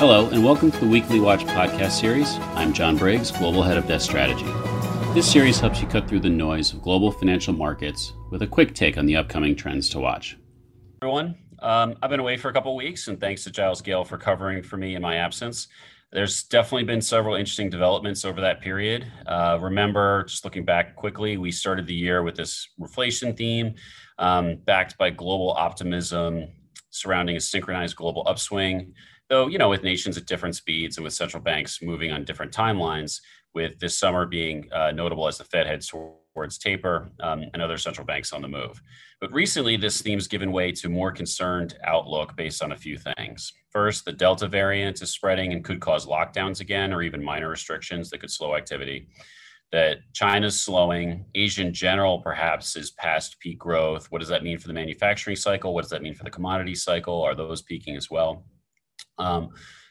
Hello, and welcome to the Weekly Watch podcast series. I'm John Briggs, Global Head of Desk Strategy. This series helps you cut through the noise of global financial markets with a quick take on the upcoming trends to watch. Everyone, um, I've been away for a couple weeks, and thanks to Giles Gale for covering for me in my absence. There's definitely been several interesting developments over that period. Uh, remember, just looking back quickly, we started the year with this reflation theme, um, backed by global optimism surrounding a synchronized global upswing though you know with nations at different speeds and with central banks moving on different timelines with this summer being uh, notable as the fed heads towards taper um, and other central banks on the move but recently this theme's given way to more concerned outlook based on a few things first the delta variant is spreading and could cause lockdowns again or even minor restrictions that could slow activity that China's slowing, Asia in general perhaps is past peak growth. What does that mean for the manufacturing cycle? What does that mean for the commodity cycle? Are those peaking as well? Um,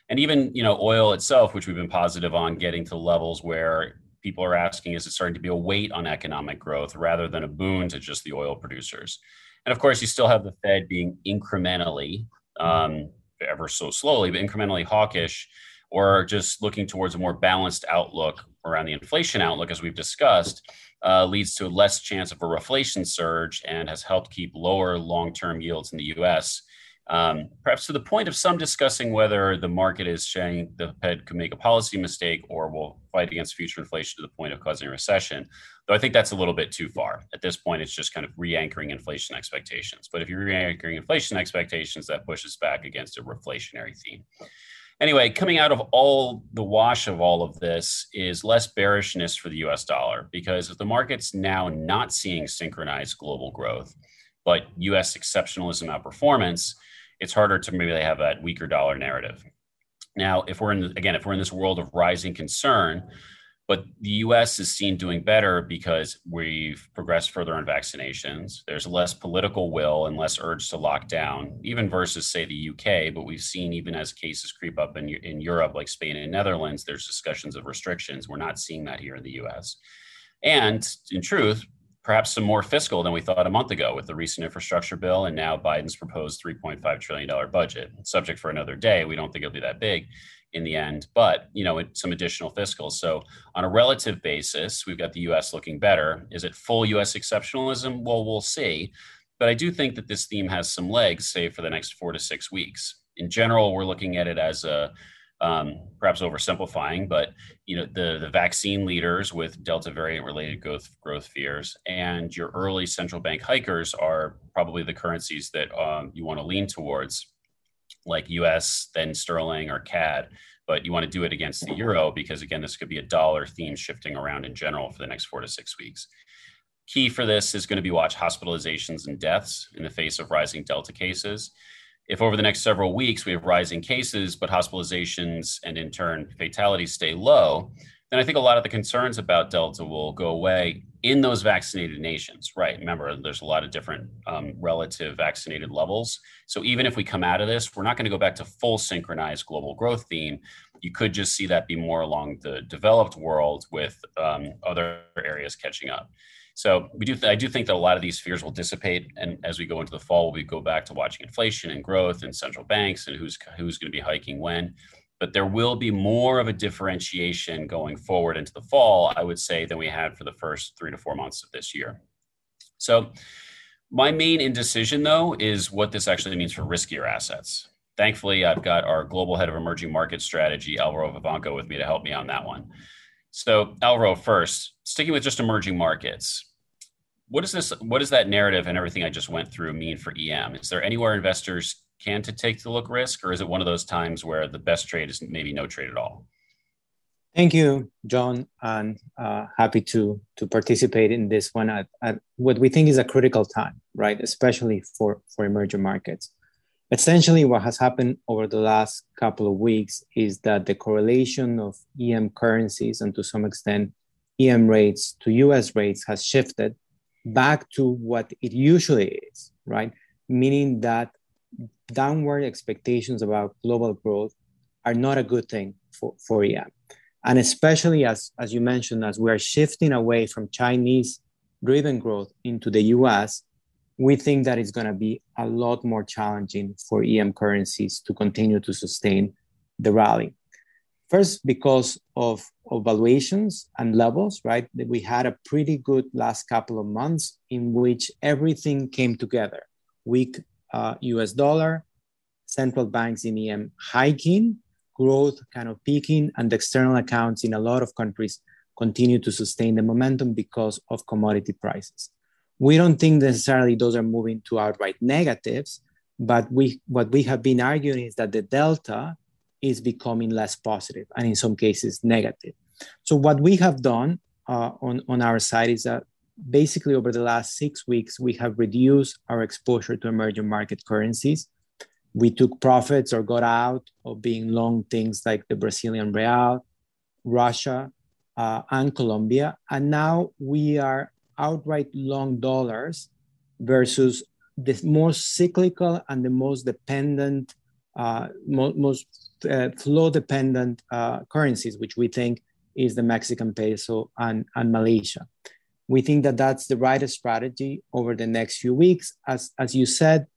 and even you know oil itself, which we've been positive on getting to levels where people are asking, is it starting to be a weight on economic growth rather than a boon to just the oil producers? And of course, you still have the Fed being incrementally, um, ever so slowly, but incrementally hawkish, or just looking towards a more balanced outlook around the inflation outlook, as we've discussed, uh, leads to less chance of a reflation surge and has helped keep lower long-term yields in the U.S um, perhaps to the point of some discussing whether the market is saying the Fed could make a policy mistake or will fight against future inflation to the point of causing a recession. Though I think that's a little bit too far. At this point, it's just kind of re anchoring inflation expectations. But if you're re anchoring inflation expectations, that pushes back against a reflationary theme. Anyway, coming out of all the wash of all of this is less bearishness for the US dollar because if the market's now not seeing synchronized global growth, but US exceptionalism outperformance, it's harder to maybe they have that weaker dollar narrative. Now, if we're in again, if we're in this world of rising concern, but the US is seen doing better because we've progressed further on vaccinations. There's less political will and less urge to lock down, even versus, say, the UK. But we've seen, even as cases creep up in, in Europe, like Spain and Netherlands, there's discussions of restrictions. We're not seeing that here in the US. And in truth, perhaps some more fiscal than we thought a month ago with the recent infrastructure bill and now Biden's proposed $3.5 trillion budget. Subject for another day. We don't think it'll be that big in the end, but you know, some additional fiscal. So on a relative basis, we've got the US looking better. Is it full US exceptionalism? Well, we'll see. But I do think that this theme has some legs, say for the next four to six weeks. In general, we're looking at it as a um, perhaps oversimplifying, but you know the the vaccine leaders with Delta variant related growth growth fears and your early central bank hikers are probably the currencies that um, you want to lean towards, like U.S. then sterling or CAD. But you want to do it against the euro because again, this could be a dollar theme shifting around in general for the next four to six weeks. Key for this is going to be watch hospitalizations and deaths in the face of rising Delta cases if over the next several weeks we have rising cases, but hospitalizations and in turn fatalities stay low, then I think a lot of the concerns about Delta will go away in those vaccinated nations. Right. Remember, there's a lot of different um, relative vaccinated levels. So even if we come out of this, we're not going to go back to full synchronized global growth theme. You could just see that be more along the developed world with um, other areas catching up. So we do. Th- I do think that a lot of these fears will dissipate, and as we go into the fall, we go back to watching inflation and growth and central banks and who's who's going to be hiking when. But there will be more of a differentiation going forward into the fall, I would say, than we had for the first three to four months of this year. So, my main indecision, though, is what this actually means for riskier assets. Thankfully, I've got our global head of emerging market strategy, Alvaro Vivanco, with me to help me on that one. So, Alvaro, first, sticking with just emerging markets, what is this? What does that narrative and everything I just went through mean for EM? Is there anywhere investors can to take the look risk, or is it one of those times where the best trade is maybe no trade at all? Thank you, John, and uh, happy to to participate in this one at, at what we think is a critical time, right? Especially for for emerging markets. Essentially, what has happened over the last couple of weeks is that the correlation of EM currencies and to some extent EM rates to US rates has shifted back to what it usually is, right? Meaning that downward expectations about global growth are not a good thing for, for EM. And especially as, as you mentioned, as we are shifting away from Chinese driven growth into the US, we think that it's going to be a lot more challenging for EM currencies to continue to sustain the rally. First, because of, of valuations and levels, right? We had a pretty good last couple of months in which everything came together. Weak uh, US dollar, central banks in EM hiking, growth kind of peaking, and external accounts in a lot of countries continue to sustain the momentum because of commodity prices. We don't think necessarily those are moving to outright negatives, but we what we have been arguing is that the delta is becoming less positive and in some cases negative. So what we have done uh, on, on our side is that basically over the last six weeks, we have reduced our exposure to emerging market currencies. We took profits or got out of being long things like the Brazilian real, Russia, uh, and Colombia. And now we are outright long dollars versus the most cyclical and the most dependent, uh, mo- most uh, flow dependent uh, currencies, which we think is the Mexican peso and, and Malaysia. We think that that's the right strategy over the next few weeks. As, as you said,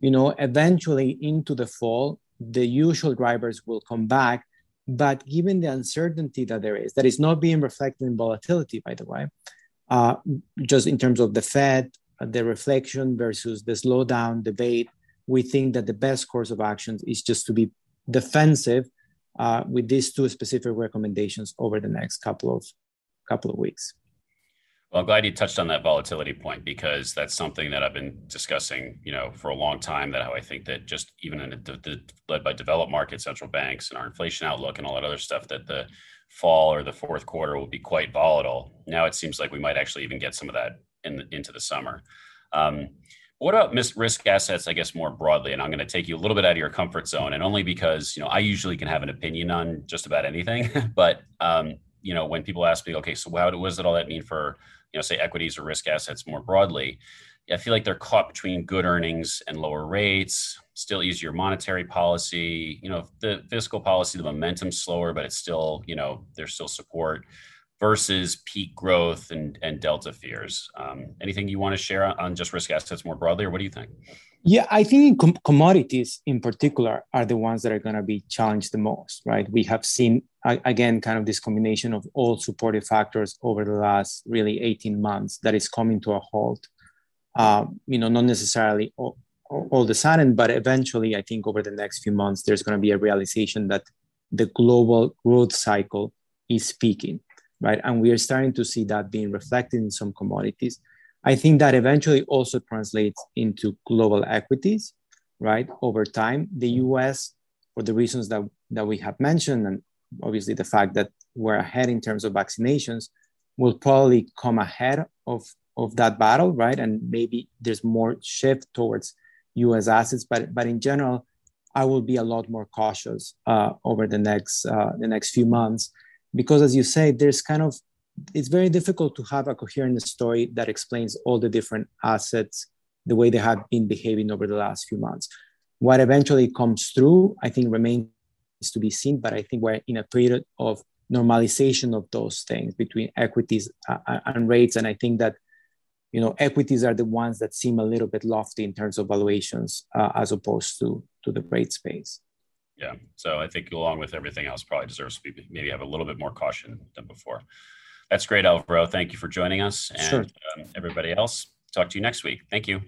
you know, eventually into the fall, the usual drivers will come back. But given the uncertainty that there is, that is not being reflected in volatility, by the way, uh, just in terms of the Fed, the reflation versus the slowdown debate, we think that the best course of action is just to be defensive uh, with these two specific recommendations over the next couple of couple of weeks. Well, I'm glad you touched on that volatility point because that's something that I've been discussing, you know, for a long time. That how I think that just even in the, the, led by developed market central banks and our inflation outlook and all that other stuff, that the fall or the fourth quarter will be quite volatile. Now it seems like we might actually even get some of that in into the summer. Um, what about risk assets, I guess, more broadly? And I'm going to take you a little bit out of your comfort zone, and only because you know I usually can have an opinion on just about anything. but um, you know, when people ask me, okay, so how what does all that mean for you know, say equities or risk assets more broadly? I feel like they're caught between good earnings and lower rates, still easier monetary policy. You know, the fiscal policy, the momentum's slower, but it's still, you know, there's still support versus peak growth and, and delta fears. Um, anything you want to share on just risk assets more broadly, or what do you think? Yeah, I think com- commodities in particular are the ones that are going to be challenged the most, right? We have seen, again, kind of this combination of all supportive factors over the last really 18 months that is coming to a halt. Uh, you know, not necessarily all, all the sudden, but eventually, I think over the next few months, there's going to be a realization that the global growth cycle is peaking right? And we are starting to see that being reflected in some commodities. I think that eventually also translates into global equities, right? Over time, the US, for the reasons that, that we have mentioned, and obviously the fact that we're ahead in terms of vaccinations, will probably come ahead of, of that battle, right? And maybe there's more shift towards US assets, but, but in general, I will be a lot more cautious uh, over the next uh, the next few months because as you say there's kind of it's very difficult to have a coherent story that explains all the different assets the way they have been behaving over the last few months. What eventually comes through i think remains to be seen but i think we're in a period of normalization of those things between equities uh, uh, and rates. And i think that you know equities are the ones that seem a little bit lofty in terms of valuations uh, as opposed to to the rate space yeah. So I think along with everything else, probably deserves to be maybe have a little bit more caution than before. That's great, Alvaro. Thank you for joining us. And sure. um, everybody else, talk to you next week. Thank you.